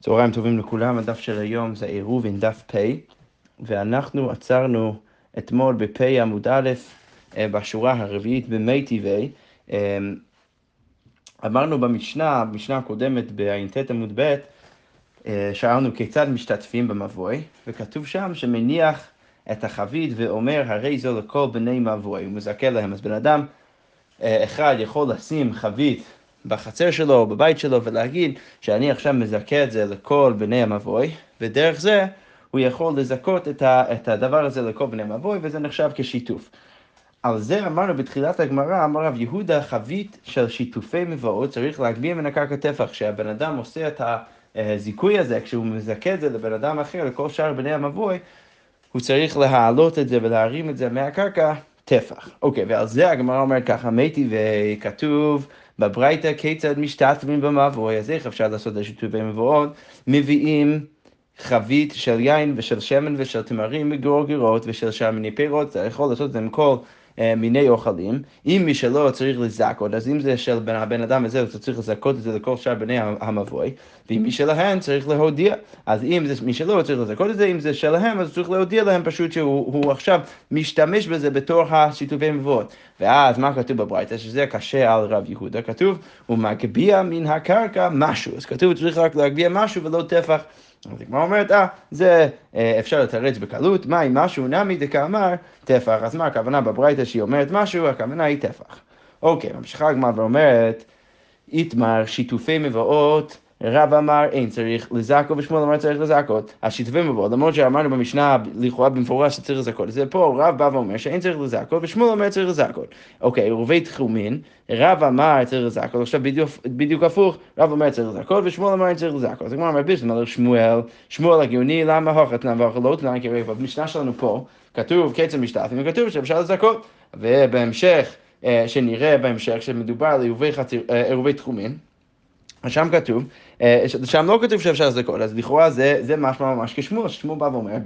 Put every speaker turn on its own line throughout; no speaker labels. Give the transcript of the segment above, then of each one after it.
צהריים טובים לכולם, הדף של היום זה עירובין דף פ, ואנחנו עצרנו אתמול בפ עמוד א', אה, בשורה הרביעית במי טבעי. אה, אמרנו במשנה, במשנה הקודמת בע"ט עמוד ב', אה, שאלנו כיצד משתתפים במבוי, וכתוב שם שמניח את החבית ואומר הרי זו לכל בני מבוי, הוא מזכה להם. אז בן אדם אחד יכול לשים חבית בחצר שלו או בבית שלו ולהגיד שאני עכשיו מזכה את זה לכל בני המבוי, ודרך זה הוא יכול לזכות את, ה, את הדבר הזה לכל בני המבוי, וזה נחשב כשיתוף. על זה אמרנו בתחילת הגמרא, אמר רב יהודה, חבית של שיתופי מבואות צריך להגביה מן הקרקע טפח. כשהבן אדם עושה את הזיכוי הזה, כשהוא מזכה את זה לבן אדם אחר, לכל שאר בני המבוי, הוא צריך להעלות את זה ולהרים את זה מהקרקע טפח. אוקיי, ועל זה הגמרא אומרת ככה, מתי וכתוב בברייתא כיצד משתתפים במבוי, אז איך אפשר לעשות את השיתופי מבואות? מביאים חבית של יין ושל שמן ושל תמרים מגרוגרות ושל שאר מיני פירות, אתה יכול לעשות את זה עם כל מיני אוכלים. אם מי שלא צריך לזכות, אז אם זה של בן, הבן אדם הזה, אתה צריך לזכות את זה לכל שאר בני המבוי, ואם מי שלהם צריך להודיע. אז אם זה מי שלא צריך לזכות את זה, אם זה שלהם, אז צריך להודיע להם פשוט שהוא עכשיו משתמש בזה בתור השיתופי מבואות. ואז מה כתוב בברייתא? שזה קשה על רב יהודה, כתוב, הוא מגביה מן הקרקע משהו. אז כתוב, צריך רק להגביה משהו ולא טפח. אז הגמרא אומרת, אה, זה אה, אפשר לתרץ בקלות, מה אם משהו נמי דקאמר טפח, אז מה הכוונה בברייתא שהיא אומרת משהו, הכוונה היא טפח. אוקיי, ממשיכה הגמרא ואומרת, איתמר שיתופי מבואות רב אמר אין צריך לזעקו ושמואל אמר צריך לזעקות. השיתופי מבוא, למרות שאמרנו במשנה לכאורה במפורש שצריך לזעקות, זה פה רב בא ואומר שאין צריך לזעקות ושמואל אומר צריך לזעקות. אוקיי, עירובי תחומין, רב אמר צריך לזעקות, עכשיו בדיוק, בדיוק הפוך, רב אומר צריך לזעקות ושמואל אמר צריך לזעקות. אז הגמרא בישמעאל שמואל, שמואל הגיוני, למה הוכתנא ואוכלות למה כי במשנה שלנו פה כתוב קצר משתתפים וכתוב שאפשר לזעקות. ובהמשך, אה, שנראה בהמשך שמדובר על עירובי תחומין, שם כתוב, אה, שם לא כתוב שאפשר לזכות, אז לכאורה זה, זה משמע ממש כשמואל, ששמואל בא ואומר,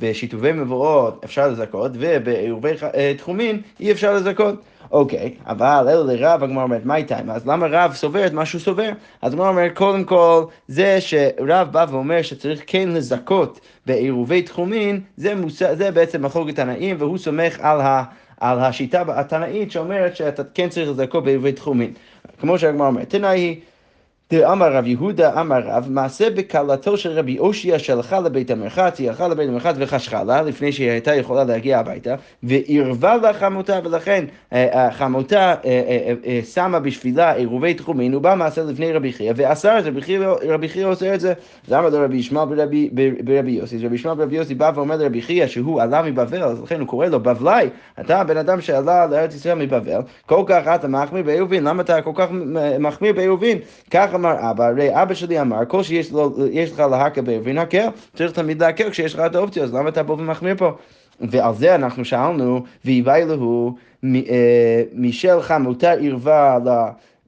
בשיתופי מבואות אפשר לזכות, ובעירובי אה, תחומין אי אפשר לזכות. אוקיי, אבל אלו לרב, הגמרא אומרת, מה איתם? אז למה רב סובר את מה שהוא סובר? אז הגמרא אומרת, קודם כל, זה שרב בא ואומר שצריך כן לזכות בעירובי תחומין, זה, מוס... זה בעצם מחלוקת תנאים, והוא סומך על ה... על השיטה התנאית שאומרת שאתה כן צריך לזכות בעירובי תחומין. כמו שהגמרא אומרת, תנאי היא דאמר רב יהודה אמר רב, מעשה בקלתו של רבי אושיה שהלכה לבית המרחץ, היא הלכה לבית המרחץ וחשכה לה, לפני שהיא הייתה יכולה להגיע הביתה, ועירבה לה חמותה, ולכן אה, חמותה אה, אה, שמה בשבילה עירובי תחומין, הוא בא מעשה לפני רבי חייא, ואסר את זה, רבי חייא עושה את זה, אמר לו רבי ישמעאל ברבי יוסי, רבי ישמעאל ברבי יוסי בא ואומר לרבי חייא שהוא עלה מבבל, אז לכן הוא קורא לו בבלי, אתה הבן אדם שעלה לארץ ישראל מבבל, כל כך אתה מחמיר בעירובין, למה אתה כל כך מחמיר בעירובין? ככה אמר אבא, הרי אבא שלי אמר, כל שיש לך להקל בעברין הקל, צריך תמיד להקל כשיש לך את האופציה, אז למה אתה באופן מחמיר פה? ועל זה אנחנו שאלנו, ואיבי להו אה, משל חמותה ערווה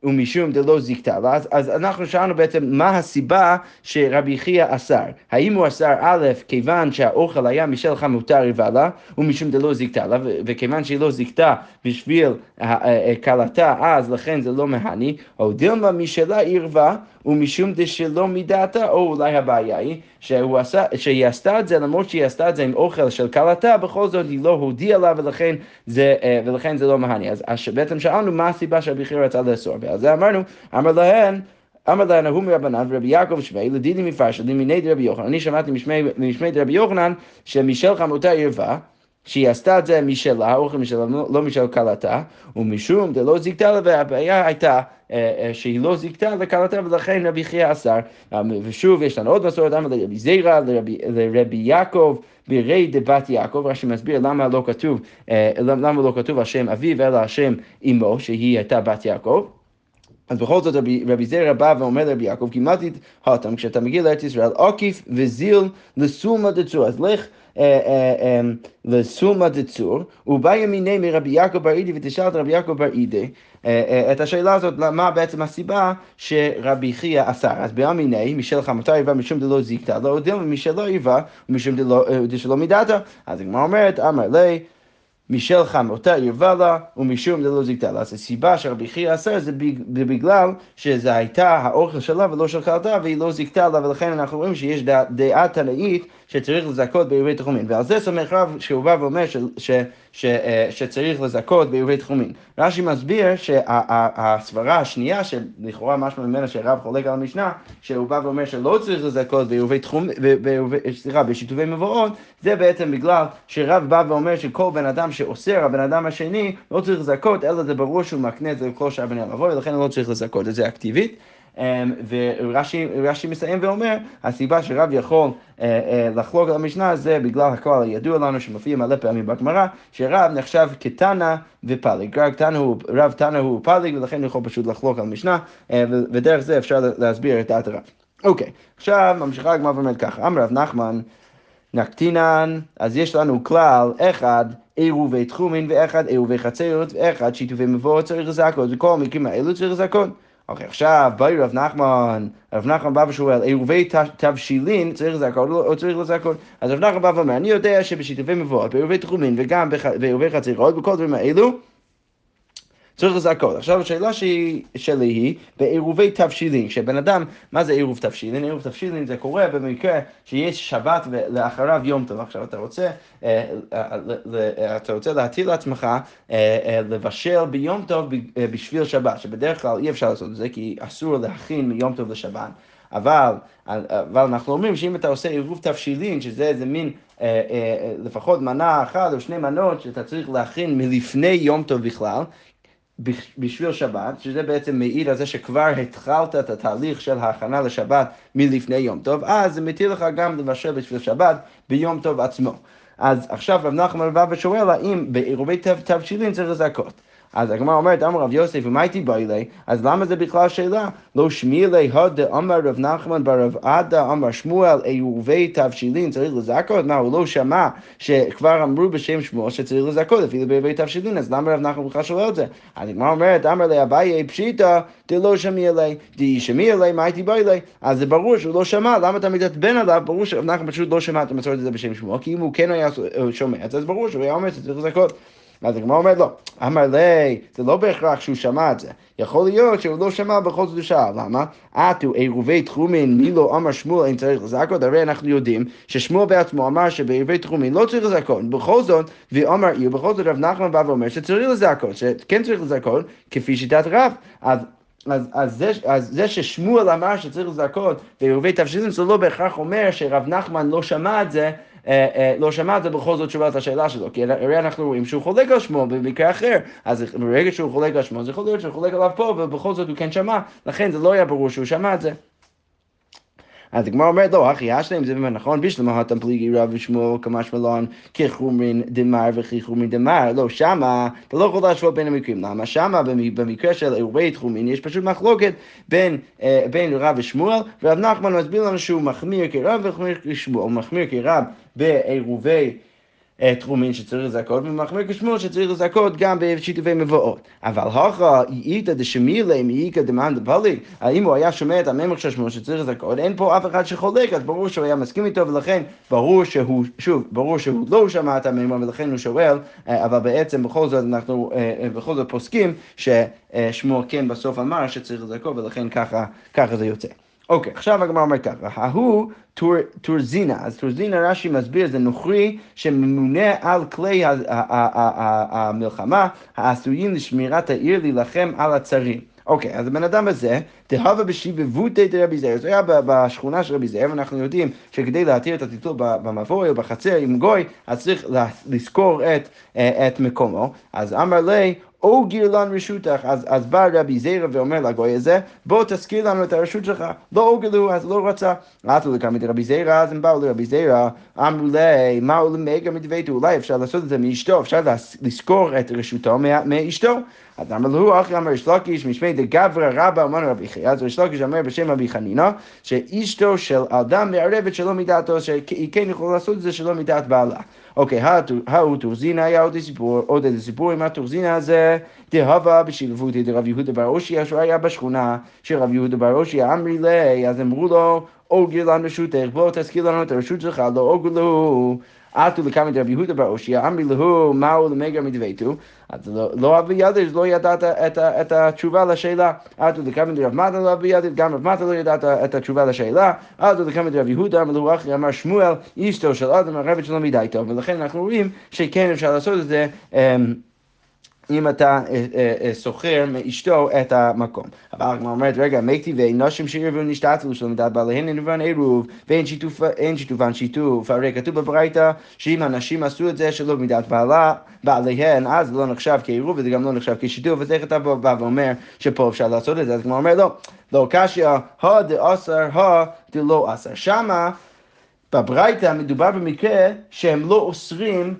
ומשום דלא זיקתה. אז, אז אנחנו שאלנו בעצם מה הסיבה שרבי חייא אסר. האם הוא אסר א', כיוון שהאוכל היה משל חמותה ערווה לה, ומשום דלא זיקתה לה, וכיוון שהיא לא זיקתה בשביל כלתה, אז לכן זה לא מהני, או דילמה משלה ערווה. ומשום דשלא מדעתה, או אולי הבעיה היא שהוא עשה, שהיא עשתה את זה, למרות שהיא עשתה את זה עם אוכל של כלתה, בכל זאת היא לא הודיעה לה ולכן זה, אה, ולכן זה לא מהני. אז, אז בעצם שאלנו מה הסיבה שהבכיר רצה לאסור, ועל זה אמרנו, אמר להן, אמר להן ההוא מרבנן ורבי יעקב שמי לדידי מפרשת למיני דרבי יוחנן. אני שמעתי משמי דרבי יוחנן שמשל חמותה ערווה שהיא עשתה את זה משלה, אוכל משלה, לא משל כלתה, ומשום דלא זיגתה לה, והבעיה הייתה אה, אה, שהיא לא זיגתה לכלתה, ולכן רבי חייא אסר. אה, ושוב, יש לנו עוד מסורת, אמר לרבי זירא, לרבי יעקב, בירי דבת יעקב, רש"י מסביר למה לא כתוב, למה לא כתוב השם אביו, אלא השם אמו, שהיא הייתה בת יעקב. אז בכל זאת רבי, רבי זרע בא ואומר לרבי יעקב, כמעט הותם, כשאתה מגיע לארץ ישראל, עקיף וזיל לסולמה דצור. אז לך אה, אה, אה, לסולמה דצור, ובא ימיני מרבי יעקב בר אידי ותשאל את רבי יעקב בר אידי את השאלה הזאת, מה בעצם הסיבה שרבי חייא אסר. אז באמיני, משל חמתה ירבה משום דלא זיקתא, לא הודיע משלא ירבה ומשום דלא מידתה. אז הגמרא אומרת, אמר לי משל חמותה ערבה לה, ומשום דלא זיכתה לה. אז הסיבה שרבי חייא אסר זה בגלל שזה הייתה האוכל שלה ולא של כלתה, והיא לא זיכתה לה, ולכן אנחנו רואים שיש דעה תנאית שצריך לזכות בעירובי תחומין. ועל זה סומך רב שהוא בא ואומר ש, ש, ש, אה, שצריך לזכות בעירובי תחומין. רש"י מסביר שהסברה השנייה, שלכאורה משמע ממנה שרב חולק על המשנה, שהוא בא ואומר שלא צריך לזכות בעירובי תחומין, סליחה, בשיתופי מבואות, זה בעצם בגלל שרב בא ואומר שכל בן אדם שאוסר, הבן אדם השני, לא צריך לזכות, אלא זה ברור שהוא מקנה את זה לכל שאר בני המבוא, ולכן הוא לא צריך לזכות את זה אקטיבית. אמ, ורש"י מסיים ואומר, הסיבה שרב יכול אה, אה, לחלוק על המשנה זה בגלל הכל הידוע לנו שמופיע מלא פעמים בגמרא, שרב נחשב כתנא ופליג. רב תנא הוא פליג ולכן הוא יכול פשוט לחלוק על המשנה, אה, ודרך זה אפשר להסביר את דעת הרב. אוקיי, עכשיו ממשיכה הגמרא ואומרת ככה, אמר רב נחמן נקטינן, אז יש לנו כלל אחד עירובי תחומין ואחד עירובי חצרות ואחד שיתופי מבואות צריך לזכות, וכל המקרים האלו צריך לזכות. אוקיי, עכשיו, באי רב נחמן, רב נחמן בא ושואל, עירובי תבשילין צריך לזכות או צריך לזכות? אז רב נחמן בא ואומר, אני יודע שבשיתופי מבואות, בעירובי תחומין וגם בעירובי חצרות, בכל הדברים האלו, צריך לזכות. עכשיו השאלה שלי, שלי היא בעירובי תבשילין, כשבן אדם, מה זה עירוב תבשילין? עירוב תבשילין זה קורה במקרה שיש שבת ולאחריו יום טוב. עכשיו אתה רוצה, אה, אתה רוצה להתיר לעצמך אה, לבשל ביום טוב אה, בשביל שבת, שבדרך כלל אי אפשר לעשות את זה כי אסור להכין מיום טוב לשבת. אבל, אבל אנחנו אומרים שאם אתה עושה עירוב תבשילין, שזה איזה מין אה, אה, לפחות מנה אחת או שני מנות שאתה צריך להכין מלפני יום טוב בכלל, בשביל שבת, שזה בעצם מעיד על זה שכבר התחלת את התהליך של ההכנה לשבת מלפני יום טוב, אז זה מתיר לך גם לבשל בשביל שבת ביום טוב עצמו. אז עכשיו רב נחמן בא ושואל האם בעירובי תבשילין צריך לזכות. אז הגמרא אומרת, אמר רב יוסף, ומה הייתי בא אלי? אז למה זה בכלל שאלה? לא שמילי הודה אמר רב נחמן ברב עדה אמר שמואל עירובי תבשילין צריך לזכות? מה, הוא לא שמע שכבר אמרו בשם שמואל שצריך לזכות אפילו בעירובי תבשילין, אז למה רב נחמן בכלל שואל את זה? אז הגמרא אומרת, אמר לי אביי פשיטא דלא שמי אלי, די שמי אלי, מה הייתי בא אלי? אז זה ברור שהוא לא שמע, למה אתה מתעצבן עליו? ברור שרב נחמן פשוט לא שמע את המסורת הזה בשם שמואל, כי אם הוא כן היה שומע אז ברור שהוא היה אומר שצריך לזכות. אז הגמרא אומרת לו, אמר לי, זה לא בהכרח שהוא שמע את זה. יכול להיות שהוא לא שמע בכל זאת שאל, למה? עטו עירובי תחומין, מי לא אמר שמואל אין צריך לזכות? הרי אנחנו יודעים ששמואל בעצמו אמר שבעירובי תחומין לא צריך לזכות. בכל זאת, ואמר עיר, בכל זאת רב נחמן בא ואומר שצריך לזכות, שכן צריך לזכות, כפי שיטת רב. אז אז, אז, זה, אז זה ששמואל אמר שצריך לזכות בעירובי תבשילים זה לא בהכרח אומר שרב נחמן לא שמע את זה אה, אה, לא שמעת בכל זאת את השאלה שלו, כי הרי אנחנו רואים שהוא חולק על שמו במקרה אחר, אז ברגע שהוא חולק על שמו, זה יכול להיות שהוא חולק עליו פה, ובכל זאת הוא כן שמע, לכן זה לא היה ברור שהוא שמע את זה. אז הגמרא אומרת, לא, אחי אשלם זה באמת נכון, בשלמה התם פליגי רב ושמואל כמשמע לן כחומרין דמר וכחומרין דמר, לא, שמה, אתה לא יכול להשוות בין המקרים, למה? שמה במקרה של אירועי תחומין יש פשוט מחלוקת בין, אה, בין רב ושמואל, ורב נחמן מסביר לנו שהוא מחמיר כרב ומחמיר כשמואל, מחמיר כרב בעירובי תחומים שצריך לזכות, ומחמיר כשמואל שצריך לזכות גם בשיתופי מבואות. אבל הוכה איתא דשמילי מאיכא דמאן דפליג, האם הוא היה שומע את הממח של שמואל שצריך לזכות, אין פה אף אחד שחולק, אז ברור שהוא היה מסכים איתו, ולכן ברור שהוא, שוב, ברור שהוא לא שמע את הממח, ולכן הוא שואל, אה, אבל בעצם בכל זאת אנחנו אה, אה, בכל זאת פוסקים ששמואל כן בסוף אמר שצריך לזכות, ולכן ככה, ככה זה יוצא. אוקיי, עכשיו הגמרא אומר ככה, ההוא טורזינה, אז טורזינה רש"י מסביר, זה נוכרי שממונה על כלי המלחמה העשויים לשמירת העיר להילחם על הצרים. אוקיי, אז הבן אדם הזה, דהבה בשיבבותי דרבי זאב, זה היה בשכונה של רבי זאב, אנחנו יודעים שכדי להתיר את הטיטול במבוי או בחצר עם גוי, אז צריך לזכור את, את מקומו. אז אמר לי, או גירלן רשותך, אז, אז בא רבי זירא ואומר לגוי הזה, בוא תזכיר לנו את הרשות שלך. לא אוגלו, אז לא רצה. עטו לכאן רבי זירא, אז הם באו לרבי זירא, אמרו לי, מה הוא למגה מדבייתו, אולי אפשר לעשות את זה מאשתו, אפשר לזכור את רשותו מאשתו. אז אמר לו, אחי אמר יש לקיש, משמי דגברא רבא אמר רבי חייא, אז יש לקיש אומר בשם רבי חנינא, שאשתו של אדם מערבת שלא מדעתו, שהיא כן יכולה לעשות את זה שלא מדעת בעלה. אוקיי, ההוא טורזינה היה עוד סיפור, עוד איזה סיפור עם הטורזינה הזה, דהבה בשילבותי דרב יהודה בר אושי, אשר היה בשכונה של רב יהודה בר אושי, אמרי לי, אז אמרו לו, אוגר לנו רשותך, בוא תזכיר לנו את הרשות שלך, לא אוגר לו. עטו לקמא דרבי יהודה בר אושיע, אמרי להו מהו למגר מדביתו, אז לא, לא אבי ידיד, לא ידע את, התשובה לשאלה. עטו לקמא דרב מטה לא אבי ידיד, גם רב מטה לא ידע את התשובה לשאלה. עטו לקמא דרב יהודה, אמר לו אחי, אמר שמואל, אשתו של אדם, הרבת שלו מדי טוב, ולכן אנחנו רואים שכן אפשר לעשות את זה. אם אתה אה, אה, אה, שוכר מאשתו את המקום. אבל הגמרא אומרת, רגע, מי טבעי נשים שעירבו נשתתפו שלא מדעת בעליהן נבן עירוב, ואין שיתופן שיתוף. הרי כתוב בברייתא שאם הנשים עשו את זה שלא מדעת בעלה, בעליהן, אז זה לא נחשב כעירוב וזה גם לא נחשב כשיתוף, אז איך אתה בא ואומר שפה אפשר לעשות את זה? אז הגמרא אומר, לא, לא קשיא, הו דאסר, הו דלא אסר. שמה בברייתא מדובר במקרה שהם לא אוסרים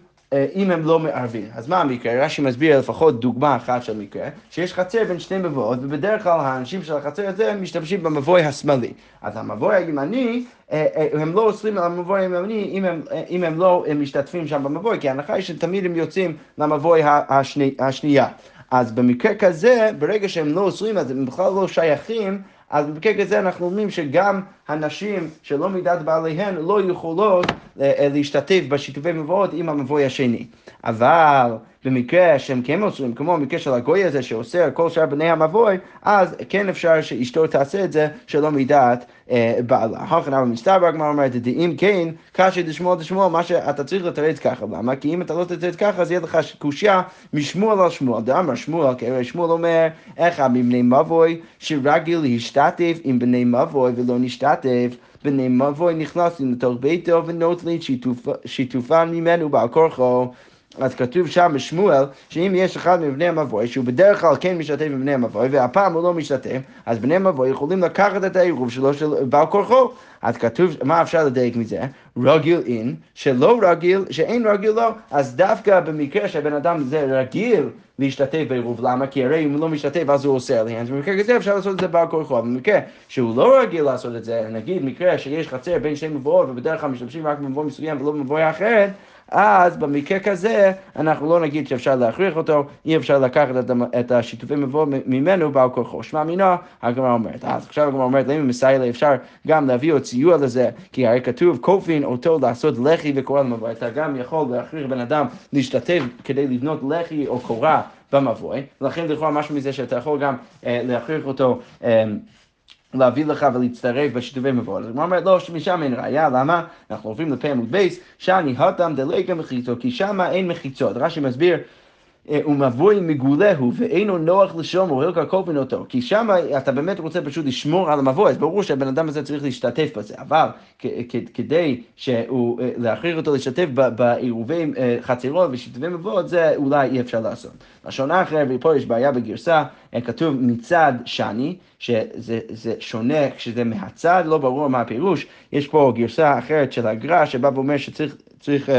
אם הם לא מערבים. אז מה המקרה? רש"י מסביר לפחות דוגמה אחת של מקרה, שיש חצר בין שני מבואות, ובדרך כלל האנשים של החצר הזה משתמשים במבוי השמאלי. אז המבוי הימני, אה, אה, הם לא אוסרים על המבוי הימני אם הם, אם הם לא הם משתתפים שם במבוי, כי ההנחה היא שתמיד הם יוצאים למבוי השני, השנייה. אז במקרה כזה, ברגע שהם לא אוסרים, אז הם בכלל לא שייכים אז במקרה כזה אנחנו אומרים שגם הנשים שלא מידת בעליהן לא יכולות אה, להשתתף בשיתופי מבואות עם המבוי השני. אבל במקרה שהם כן אוסרים, כמו במקרה של הגוי הזה שאוסר כל שאר בני המבוי, אז כן אפשר שאשתו תעשה את זה שלא מידת אה, בעלה. הכן אבל מסתבר, הגמרא אומרת, אם כן, קשה דשמואל דשמואל, מה שאתה צריך לתרץ ככה. למה? כי אם אתה לא תתרץ ככה, אז יהיה לך קושייה משמואל על שמואל. דאמר שמואל, כי הרי שמואל אומר, איך מבני מבוי שרגיל להשתתף עם בני מבוי ולא נשתתף. בני מבוי נכנסים לתוך ביתו ונוטלים שיתופן ממנו בעל כורחו. אז כתוב שם בשמואל, שאם יש אחד מבני המבוי, שהוא בדרך כלל כן משתתף בבני המבוי, והפעם הוא לא משתתף, אז בני המבוי יכולים לקחת את העירוב שלו של בעל כורחו. אז כתוב, מה אפשר לדייק מזה? רגיל אין, שלא רגיל, שאין רגיל לא, אז דווקא במקרה שהבן אדם זה רגיל להשתתף בעירוב, למה? כי הרי אם הוא לא משתתף אז הוא עושה עליהן, אז במקרה כזה אפשר לעשות את זה בעל כורחו, אבל במקרה שהוא לא רגיל לעשות את זה, נגיד מקרה שיש חצר בין שני מבואות ובדרך כלל משתמשים רק במבוא מסוים ולא במבוא אחרת, אז במקרה כזה אנחנו לא נגיד שאפשר להכריח אותו, אי אפשר לקחת את השיתופי מבוא ממנו בעל כורחו. שמע מינו, הגמרא אומרת. אז עכשיו הגמרא אומרת, למה מסיילה אפשר גם להביא עוד סיוע לזה, כי הרי כתוב כופין אותו לעשות לחי וקורה למבוא. אתה גם יכול להכריח בן אדם להשתתף כדי לבנות לחי או קורה במבוי, לכן לכאורה משהו מזה שאתה יכול גם אה, להכריח אותו אה, להביא לך ולהצטרף בשיתופי מבוא. אז הוא אומר, לא, משם אין ראייה, למה? אנחנו עוברים לפה עמוד בייס, שאני התם דלגה מחיצו, כי שם אין מחיצות. רש"י מסביר ומבוי מגולהו ואינו נוח לשומו, הילקה קופין אותו. כי שם אתה באמת רוצה פשוט לשמור על המבוי, אז ברור שהבן אדם הזה צריך להשתתף בזה. אבל כדי שהוא, אה, להכריח אותו להשתתף בעירובי אה, חצרות ושיתופי מבואות, זה אולי אי אפשר לעשות. לשון אחר, ופה יש בעיה בגרסה, אה, כתוב מצד שני, שזה שונה כשזה מהצד, לא ברור מה הפירוש. יש פה גרסה אחרת של הגר"א שבא ואומר שצריך... צריך,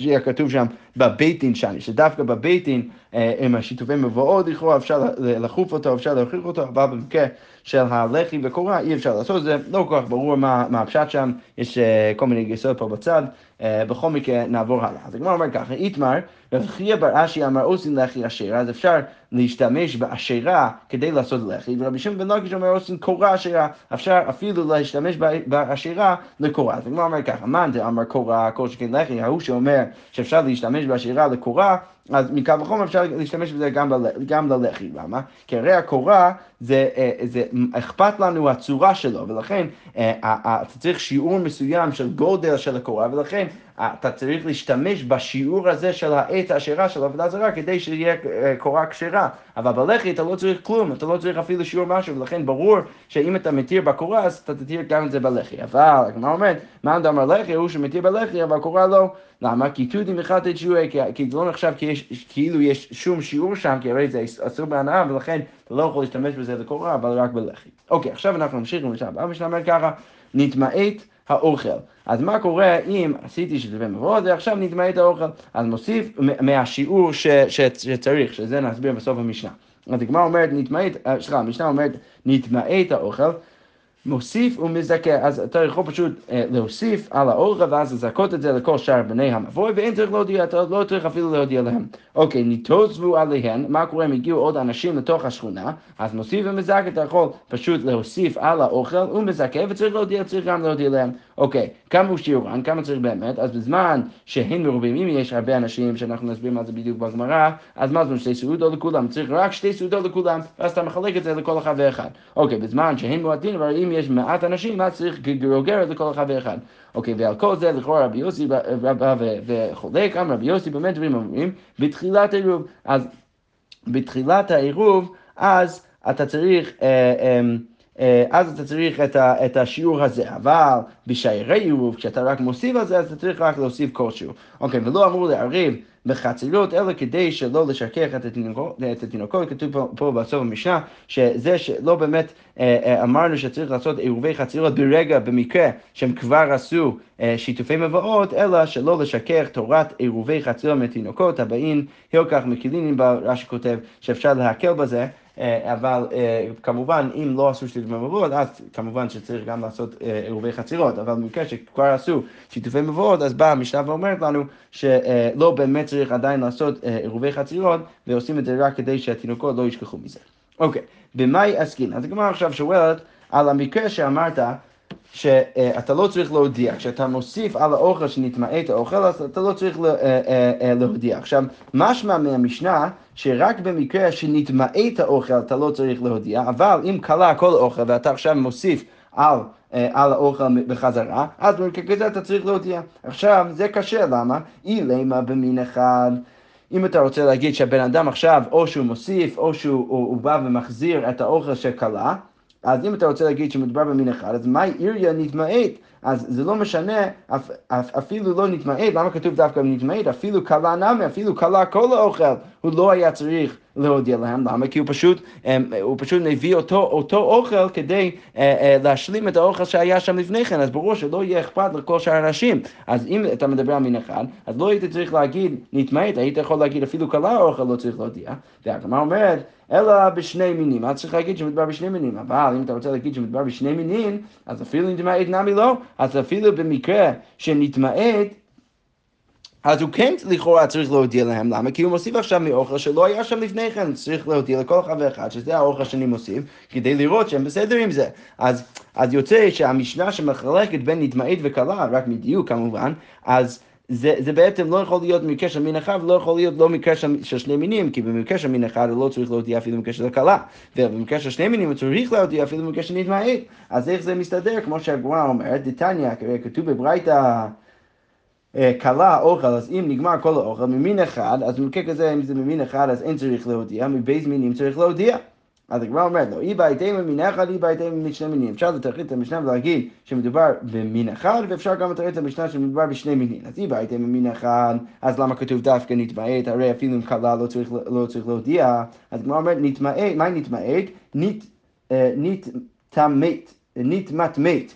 שיהיה כתוב שם בבית דין שני, שדווקא בבית דין אה, עם השיתופי מבואות לכאורה אפשר לחוף אותו, אפשר להוכיח אותו, אבל במקרה של הלחי וקורה אי אפשר לעשות את זה, לא כל כך ברור מה, מה הפשט שם, יש uh, כל מיני גרסאות פה בצד, uh, בכל מקרה נעבור הלאה. אז הגמרא אומר ככה, איתמר, וחיה בר אשי אמר עושים לחי אשרה, אז אפשר להשתמש באשרה כדי לעשות לחי, ורבי שמעון בן לוקיש אומר עושים קורה אשרה, אפשר אפילו להשתמש באשרה לקורה. אז הגמרא אומר ככה, מאן דאמר קורה, כל שכן לחי, ההוא שאומר שאפשר להשתמש באשרה לקורה, אז מקו וחומר אפשר להשתמש בזה גם, בל... גם ללחי, למה? כי הרי הקורה זה, אה, זה אכפת לנו הצורה שלו, ולכן אה, אתה צריך שיעור מסוים של גודל של הקורה, ולכן אתה צריך להשתמש בשיעור הזה של העת העשירה של עבודה זרה כדי שיהיה אה, קורה כשרה. אבל בלחי אתה לא צריך כלום, אתה לא צריך אפילו שיעור משהו, ולכן ברור שאם אתה מתיר בקורה, אז אתה תתיר גם את זה בלחי. אבל הגמרא אומרת, מה אמר לחי? הוא שמתיר בלחי, אבל קורה לא. למה? כי תודים אחד את שיעורי, כי זה לא נחשב כאילו יש שום שיעור שם, כי הרי זה אסור בהנאה, ולכן אתה לא יכול להשתמש בזה לקורה, אבל רק בלחי. אוקיי, עכשיו אנחנו נמשיך למשל. אבא שלנו אומר ככה, נתמעט האוכל. אז מה קורה אם עשיתי שזה מבואות ועכשיו נתמעט האוכל? אז מוסיף מהשיעור ש, ש, שצריך, שזה נסביר בסוף המשנה. אז הגמרא אומרת נתמעט, אה, סליחה, המשנה אומרת נתמעט האוכל. מוסיף ומזכה, אז אתה יכול פשוט אה, להוסיף על האוכל ואז לזכות את זה לכל שאר בני המבוי ואין צריך להודיע, אתה לא צריך אפילו להודיע להם. אוקיי, ניתוזבו עליהן, מה קורה אם הגיעו עוד אנשים לתוך השכונה, אז מוסיף ומזכה, אתה יכול פשוט להוסיף על האוכל ומזכה וצריך להודיע, צריך גם להודיע להם. אוקיי, כמה הוא שיעורן, כמה צריך באמת? אז בזמן שהן מרובים, אם יש הרבה אנשים, שאנחנו נסביר מה זה בדיוק בגמרא, אז מה זה שתי סעודות לכולם? צריך רק שתי סעודות לכולם, ואז אתה מחלק את זה לכל אחד ואחד. אוקיי, בזמן שהן מועטים, אבל אם יש מעט אנשים, אז צריך גרוגרת לכל אחד ואחד. אוקיי, ועל כל זה לכאורה רבי יוסי בא וחולק, אמר רבי יוסי באמת דברים אומרים, בתחילת העירוב. אז בתחילת העירוב, אז אתה צריך... אה, אה, אז אתה צריך את, ה, את השיעור הזה, אבל בשיירי עירוב, כשאתה רק מוסיף על זה, אז אתה צריך רק להוסיף כל שיעור. אוקיי, ולא אמור לערב בחצילות, אלא כדי שלא לשכך את התינוקות, את התינוקות כתוב פה, פה בסוף המשנה, שזה שלא באמת אה, אה, אמרנו שצריך לעשות עירובי חצילות ברגע, במקרה שהם כבר עשו אה, שיתופי מבואות, אלא שלא לשכך תורת עירובי חצילות מתינוקות הבאים, הילקח מקילין, רש"י כותב שאפשר להקל בזה. אה, אבל אה, כמובן, אם לא עשו שיתופי מבואות, אז כמובן שצריך גם לעשות אה, עירובי חצירות, אבל במקרה שכבר עשו שיתופי מבואות, אז באה המשנה ואומרת לנו שלא באמת צריך עדיין לעשות עירובי חצירות, ועושים את זה רק כדי שהתינוקות לא ישכחו מזה. אוקיי, במאי עסקין? אז הגמרא עכשיו שואלת על המקרה שאמרת שאתה לא צריך להודיע. כשאתה מוסיף על האוכל שנטמא האוכל, אז אתה לא צריך להודיע. עכשיו, משמע מהמשנה, שרק במקרה את האוכל אתה לא צריך להודיע, אבל אם כלה כל האוכל ואתה עכשיו מוסיף על... על האוכל בחזרה, אז כזה אתה צריך להודיע. עכשיו, זה קשה, למה? אילמה במין אחד. אם אתה רוצה להגיד שהבן אדם עכשיו, או שהוא מוסיף, או שהוא בא ומחזיר את האוכל שכלה, אז אם אתה רוצה להגיד שמדובר במין אחד, אז מהי עיריה נתמעט? אז זה לא משנה, אפ, אפ, אפילו לא נתמעט, למה כתוב דווקא נתמעט? אפילו כלה נמי, אפילו כלה כל האוכל, הוא לא היה צריך להודיע להם, למה? כי הוא פשוט, הוא פשוט מביא אותו, אותו אוכל כדי אה, אה, להשלים את האוכל שהיה שם לפני כן, אז ברור שלא יהיה אכפת לכל שאר האנשים. אז אם אתה מדבר על מין אחד, אז לא היית צריך להגיד נתמעט, היית יכול להגיד אפילו כלה האוכל לא צריך להודיע. והגמרא אומרת, אלא בשני מינים. אז צריך להגיד שמדובר בשני מינים, אבל אם אתה רוצה להגיד שמדובר בשני מינים, אז אפילו נתמעט נמי לא, אז אפילו במקרה שנתמעט, אז הוא כן לכאורה צריך להודיע להם, למה? כי הוא מוסיף עכשיו מאוכל שלא היה שם לפני כן, צריך להודיע לכל אחד ואחד שזה האוכל שאני מוסיף, כדי לראות שהם בסדר עם זה. אז, אז יוצא שהמשנה שמחלקת בין נטמעית וקלה, רק מדיוק כמובן, אז זה, זה בעצם לא יכול להיות מקרה של מין אחד ולא יכול להיות לא מקרה של, של שני מינים, כי במקרה של מין אחד לא צריך להודיע אפילו במקרה של הכלה, ובמקרה של שני מינים הוא צריך להודיע אפילו במקרה של נטמעית. אז איך זה מסתדר? כמו שהגמרא אומרת, דתניא, כתוב בברייתא כלה אה, אוכל, אז אם נגמר כל האוכל ממין אחד, אז במקרה כזה, אם זה ממין אחד, אז אין צריך להודיע, מבייז מינים צריך להודיע. אז הגמרא אומרת לו, אי בעייתי ממין אחד, אי בעייתי שני מינים. אפשר לתרחיב את המשנה ולהגיד שמדובר במין אחד, ואפשר גם לתרחיב את המשנה שמדובר בשני מינים. אז אי בעייתי ממין אחד, אז למה כתוב דווקא נתמעט? הרי אפילו אם כלה לא צריך, לא צריך להודיע. אז הגמרא אומרת, נתמעט, מה נתמעט? נתמעט, נתמעט. נתמטמט,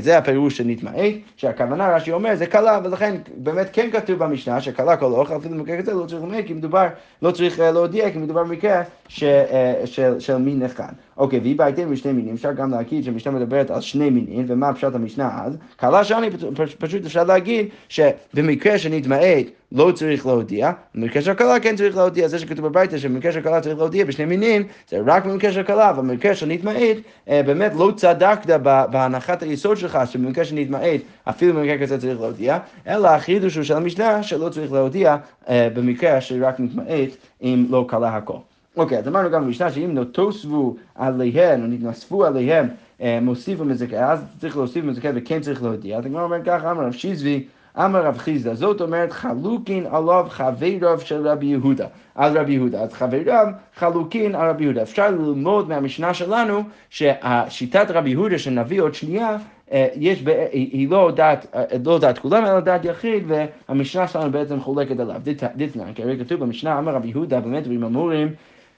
זה הפירוש של נתמעט, שהכוונה רש"י אומר זה קלה, ולכן באמת כן כתוב במשנה שקלה כל אוכל, אפילו במקרה כזה לא צריך לומר, כי מדובר, לא צריך אה, להודיע, כי מדובר במקרה ש, אה, של, של מין נחקן. אוקיי, והיא בעייתים בשני מינים, אפשר גם להגיד שהמשנה מדברת על שני מינים, ומה פשט המשנה אז? קלה שאני פשוט אפשר להגיד שבמקרה שנתמעט לא צריך להודיע, במקרה של קלה כן צריך להודיע, זה שכתוב בביתה שבמקרה של קלה צריך להודיע בשני מינים, זה רק במקרה של קלה, אבל במקרה של נתמעט, אה, באמת לא צדקת בהנחת היסוד שלך, שבמקרה של נתמעט, אפילו במקרה כזה צריך להודיע, אלא החידוש הוא של המשנה שלא צריך להודיע אה, במקרה שרק נתמעט אם לא קלה הכל. אוקיי, אז אמרנו גם במשנה שאם נתוספו עליהם, או נתנוספו עליהם, אה, מוסיף ומזכה, אז צריך להוסיף ומזכה וכן צריך להודיע. אז הגמרא אומרת ככה, אמר רב שיזבי, אמר רב חיסדא, זאת אומרת חלוקין עליו חבריו של רבי יהודה, על רבי יהודה. אז חבריו חלוקין על רבי יהודה. אפשר ללמוד מהמשנה שלנו שהשיטת רבי יהודה שנביא עוד שנייה, אה, יש, היא לא דעת, אה, לא דעת כולם, אלא דעת יחיד, והמשנה שלנו בעצם חולקת עליו. דתנן, הרי כתוב במשנה, אמר רבי יהודה, באמת דברים אמורים,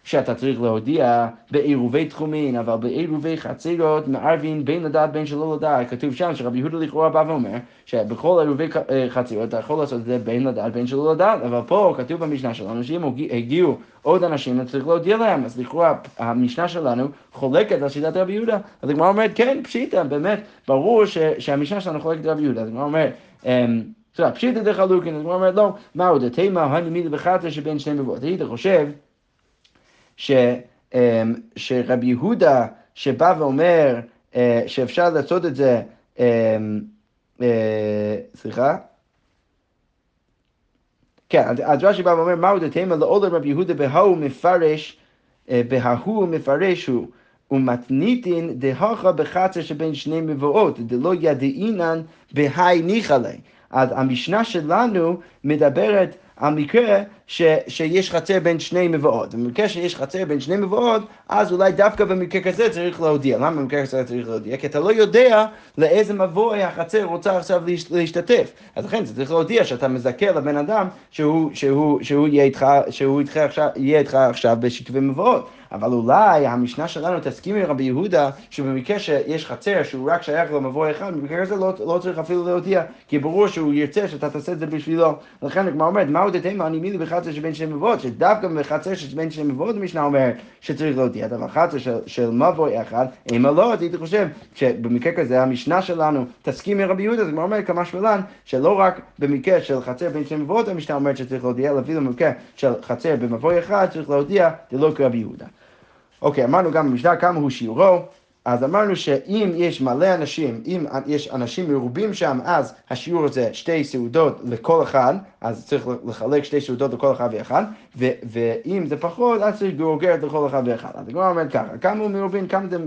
שאתה צריך להודיע בעירובי תחומין, אבל בעירובי חצרות מערבין בין לדעת בין שלא לדעת. כתוב שם שרבי יהודה לכאורה בא ואומר שבכל עירובי אה, חצרות אתה יכול לעשות את זה בין לדעת בין שלא לדעת, אבל פה כתוב במשנה שלנו שאם הגיעו עוד אנשים, אתה צריך להודיע להם, אז לכאורה המשנה שלנו חולקת על שיטת רבי יהודה. אז הגמרא אומרת, כן, פשיטא, באמת, ברור שהמשנה שלנו חולקת על רבי יהודה. אז הגמרא אומרת, אמ, פשיטא דחלוקין, אז הגמרא אומרת, לא, מהו דתימה, הנמיד בחטא שבין שני מבואות. היית חושב ש, אמ, שרבי יהודה שבא ואומר אה, שאפשר לעשות את זה אמ, סליחה. כן, אז רש"י בא ואומר, מהו דתימה לעולם רבי יהודה בהוא מפרש, בהוא מפרש הוא. ומתניתין דהכה בחצר שבין שני מבואות, דלא ידעינן בהאי ניחא ליה. אז המשנה שלנו מדברת על מקרה ש, שיש חצר בין שני מבואות. במקרה שיש חצר בין שני מבואות, אז אולי דווקא במקרה כזה צריך להודיע. למה במקרה כזה צריך להודיע? כי אתה לא יודע לאיזה מבוא החצר רוצה עכשיו להשתתף. אז לכן אתה צריך להודיע שאתה מזכה לבן אדם שהוא, שהוא, שהוא, יהיה, איתך, שהוא איתך עכשיו, יהיה איתך עכשיו בשיתופי מבואות. אבל אולי המשנה שלנו תסכים עם רבי יהודה שבמקרה שיש חצר שהוא רק שייך למבוא אחד, במקרה הזה לא, לא צריך אפילו להודיע, כי ברור שהוא ירצה שאתה תעשה את זה בשבילו. לכן הגמרא אומרת, מהו דתימה אני מילי בחצר שבין שני מבואות, שדווקא בחצר שבין שני מבואות המשנה אומרת שצריך להודיע, אבל חצר של, של מבוא אחד, אם לא, אז הייתי חושב שבמקרה כזה המשנה שלנו תסכים עם רבי יהודה, אז הגמרא אומרת כמה שמלן, שלא רק במקרה של חצר בין שני מבואות המשנה אומרת שצריך להודיע, אלא אפילו במקרה של חצר במבוא אחד צריך להודיע, זה לא כרבי יהודה. אוקיי, אמרנו גם במשנה כמה הוא שיעורו, אז אמרנו שאם יש מלא אנשים, אם יש אנשים מרובים שם, אז השיעור זה שתי סעודות לכל אחד, אז צריך לחלק שתי סעודות לכל אחד ואחד, ו- ואם זה פחות, אז צריך גרוגרת לכל אחד ואחד. אז הגמרא אומרת ככה, כמה הוא מרובים, כמה זה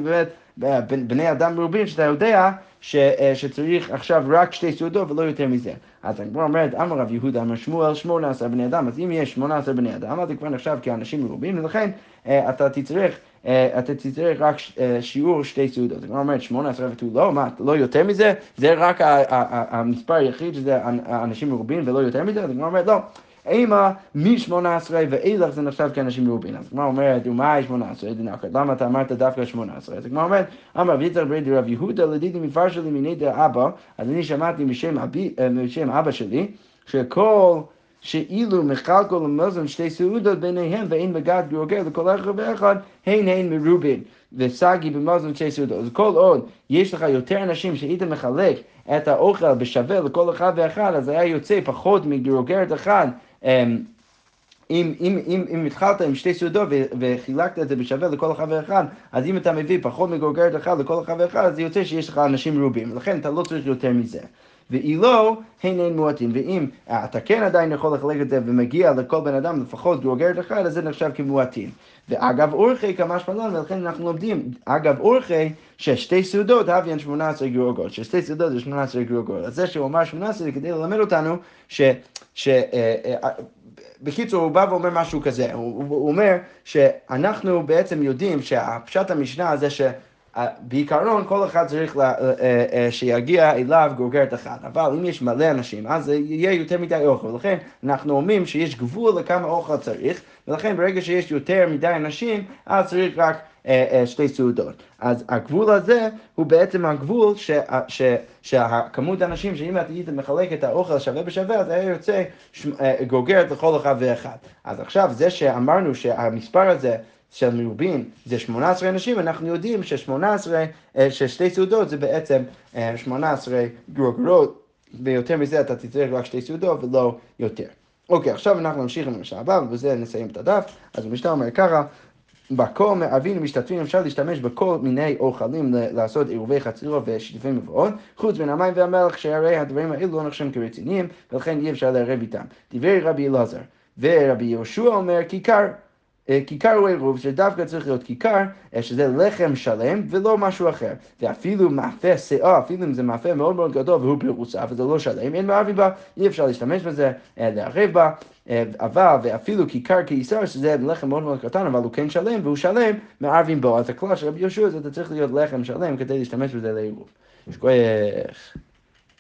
באמת בני אדם מרובים, שאתה יודע ש- שצריך עכשיו רק שתי סעודות ולא יותר מזה. אז הגמרא אומרת, אמר רב יהודה, אמר שמואל, שמונה עשר בני אדם, אז אם יש שמונה עשר בני אדם, אז זה כבר נחשב כאנשים מרובים, ולכן אה, אתה תצטרך, אה, אתה תצטרך רק אה, שיעור שתי סעודות. הגמרא אומרת, שמונה עשרה ותו לא, מה, לא יותר מזה? זה רק המספר היחיד שזה אנשים מרובים ולא יותר מזה? אז הגמרא אומרת, לא. אימה מ-18 ואילך זה נחשב כאנשים מרובים. אז הגמרא אומרת, ומאי 18? למה אתה אמרת דווקא 18? אז הגמרא אומרת, אמר רבי יצחק ברי דרב יהודה, לדידי מפרש לי מיני דאבא, אז אני שמעתי משם אבא שלי, שכל... שאילו מחלקו למזון שתי סעודות ביניהם ואין מגד גרוגר לכל אחד ואחד, הן הן מרובין וסגי במזון שתי סעודות. אז כל עוד יש לך יותר אנשים שהיית מחלק את האוכל בשווה לכל אחד ואחד, אז היה יוצא פחות מגרוגרת אחד. אמ, אם, אם, אם, אם התחלת עם שתי סעודות וחילקת את זה בשווה לכל אחד ואחד, אז אם אתה מביא פחות מגורגרת אחד לכל אחד ואחד, אז זה יוצא שיש לך אנשים מרובים, ולכן אתה לא צריך יותר מזה. ואילו הן אין מועטים. ואם אתה כן עדיין יכול לחלק את זה ומגיע לכל בן אדם לפחות גרוגרת אחד, אז זה נחשב כמועטים. ואגב אורכי כמה שמלן, ולכן אנחנו לומדים, אגב אורכי, ששתי סעודות הביאן 18 גרוגות, ששתי סעודות זה 18 גרוגות. אז זה שהוא אמר 18 זה כדי ללמד אותנו ש... ש אה, אה, בקיצור, הוא בא ואומר משהו כזה, הוא, הוא אומר שאנחנו בעצם יודעים שהפשט המשנה זה ש... בעיקרון כל אחד צריך לה, אה, אה, שיגיע אליו גוגרת אחת, אבל אם יש מלא אנשים אז יהיה יותר מדי אוכל, לכן אנחנו אומרים שיש גבול לכמה אוכל צריך, ולכן ברגע שיש יותר מדי אנשים אז צריך רק אה, שתי סעודות. אז הגבול הזה הוא בעצם הגבול ש, ש, שהכמות האנשים שאם את היית מחלק את האוכל שווה בשווה אז היה יוצא גוגרת לכל אחד ואחד. אז עכשיו זה שאמרנו שהמספר הזה של מרובין זה 18 אנשים, אנחנו יודעים ש-18, אה, ששתי סעודות זה בעצם 18 אה, גרוגרות, ויותר מזה אתה תצטרך רק שתי סעודות ולא יותר. אוקיי, עכשיו אנחנו נמשיך עם המשנה הבאה, ובזה נסיים את הדף. אז המשנה אומר ככה, בכל מערבים ומשתתפים אפשר להשתמש בכל מיני אוכלים לעשות עירובי חצירו ושיתופי מבואות, חוץ מן המים והמלח, שהרי הדברים האלו לא נחשבים כרציניים, ולכן אי אפשר לערב איתם. דברי רבי אלעזר, ורבי יהושע אומר כיכר כיכר הוא עירוב, שדווקא צריך להיות כיכר, אה, שזה לחם שלם ולא משהו אחר. ואפילו מאפה שאה, אפילו אם זה מאפה מאוד מאוד גדול והוא פרוסה וזה לא שלם, אין מערבים בה, אי אפשר להשתמש בזה, אה, לערב בה. אבל ואפילו כיכר קיסר, שזה לחם מאוד מאוד קטן, אבל הוא כן שלם, והוא שלם, מערבים בו. אז הכלל של רבי יהושע זה צריך להיות לחם שלם כדי להשתמש בזה לעירוב. שכוח.